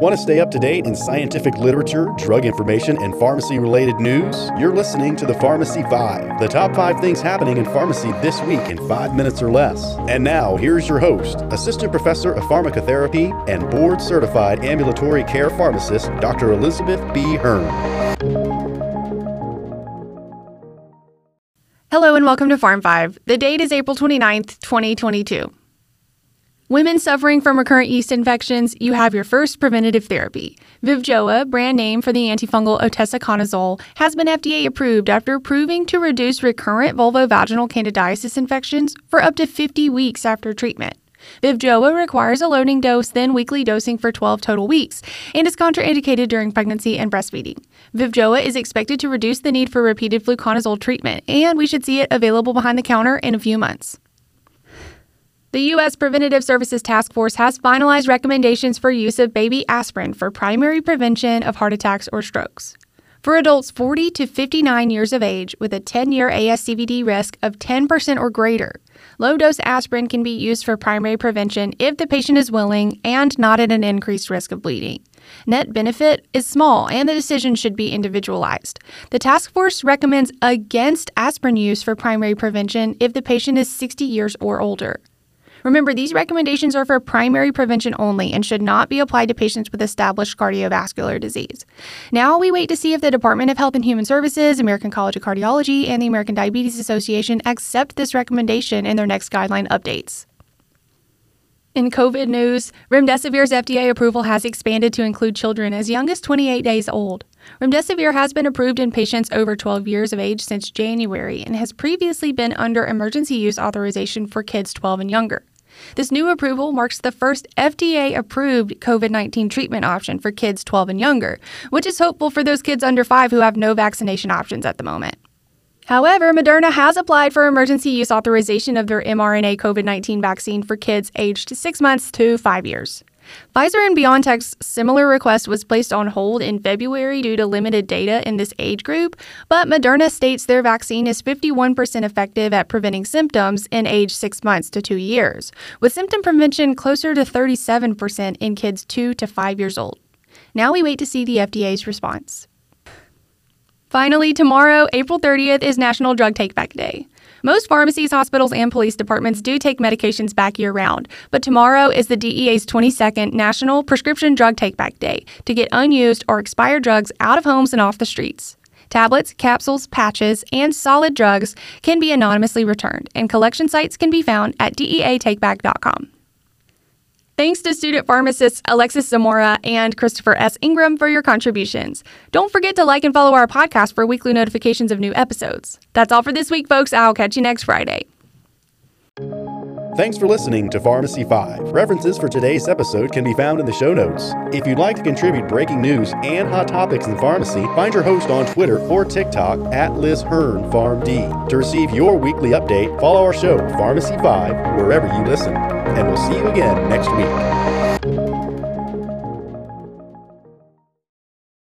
Want to stay up to date in scientific literature, drug information, and pharmacy related news? You're listening to the Pharmacy 5, the top five things happening in pharmacy this week in five minutes or less. And now, here's your host, Assistant Professor of Pharmacotherapy and Board Certified Ambulatory Care Pharmacist, Dr. Elizabeth B. Hearn. Hello and welcome to Pharm 5. The date is April 29th, 2022. Women suffering from recurrent yeast infections, you have your first preventative therapy. Vivjoa, brand name for the antifungal oteseconazole, has been FDA approved after proving to reduce recurrent vulvovaginal candidiasis infections for up to 50 weeks after treatment. Vivjoa requires a loading dose, then weekly dosing for 12 total weeks, and is contraindicated during pregnancy and breastfeeding. Vivjoa is expected to reduce the need for repeated fluconazole treatment, and we should see it available behind the counter in a few months. The U.S. Preventative Services Task Force has finalized recommendations for use of baby aspirin for primary prevention of heart attacks or strokes. For adults 40 to 59 years of age with a 10 year ASCVD risk of 10% or greater, low dose aspirin can be used for primary prevention if the patient is willing and not at an increased risk of bleeding. Net benefit is small and the decision should be individualized. The task force recommends against aspirin use for primary prevention if the patient is 60 years or older. Remember, these recommendations are for primary prevention only and should not be applied to patients with established cardiovascular disease. Now we wait to see if the Department of Health and Human Services, American College of Cardiology, and the American Diabetes Association accept this recommendation in their next guideline updates. In COVID news, Remdesivir's FDA approval has expanded to include children as young as 28 days old. Remdesivir has been approved in patients over 12 years of age since January and has previously been under emergency use authorization for kids 12 and younger. This new approval marks the first FDA approved COVID 19 treatment option for kids 12 and younger, which is hopeful for those kids under 5 who have no vaccination options at the moment. However, Moderna has applied for emergency use authorization of their mRNA COVID 19 vaccine for kids aged 6 months to 5 years. Pfizer and BioNTech's similar request was placed on hold in February due to limited data in this age group, but Moderna states their vaccine is 51% effective at preventing symptoms in age 6 months to 2 years, with symptom prevention closer to 37% in kids 2 to 5 years old. Now we wait to see the FDA's response. Finally, tomorrow, April 30th, is National Drug Take Back Day. Most pharmacies, hospitals, and police departments do take medications back year round, but tomorrow is the DEA's 22nd National Prescription Drug Take Back Day to get unused or expired drugs out of homes and off the streets. Tablets, capsules, patches, and solid drugs can be anonymously returned, and collection sites can be found at deatakeback.com. Thanks to student pharmacists Alexis Zamora and Christopher S. Ingram for your contributions. Don't forget to like and follow our podcast for weekly notifications of new episodes. That's all for this week, folks. I'll catch you next Friday. Thanks for listening to Pharmacy 5. References for today's episode can be found in the show notes. If you'd like to contribute breaking news and hot topics in pharmacy, find your host on Twitter or TikTok at Liz Hearn PharmD. To receive your weekly update, follow our show, Pharmacy 5, wherever you listen and we'll see you again next week.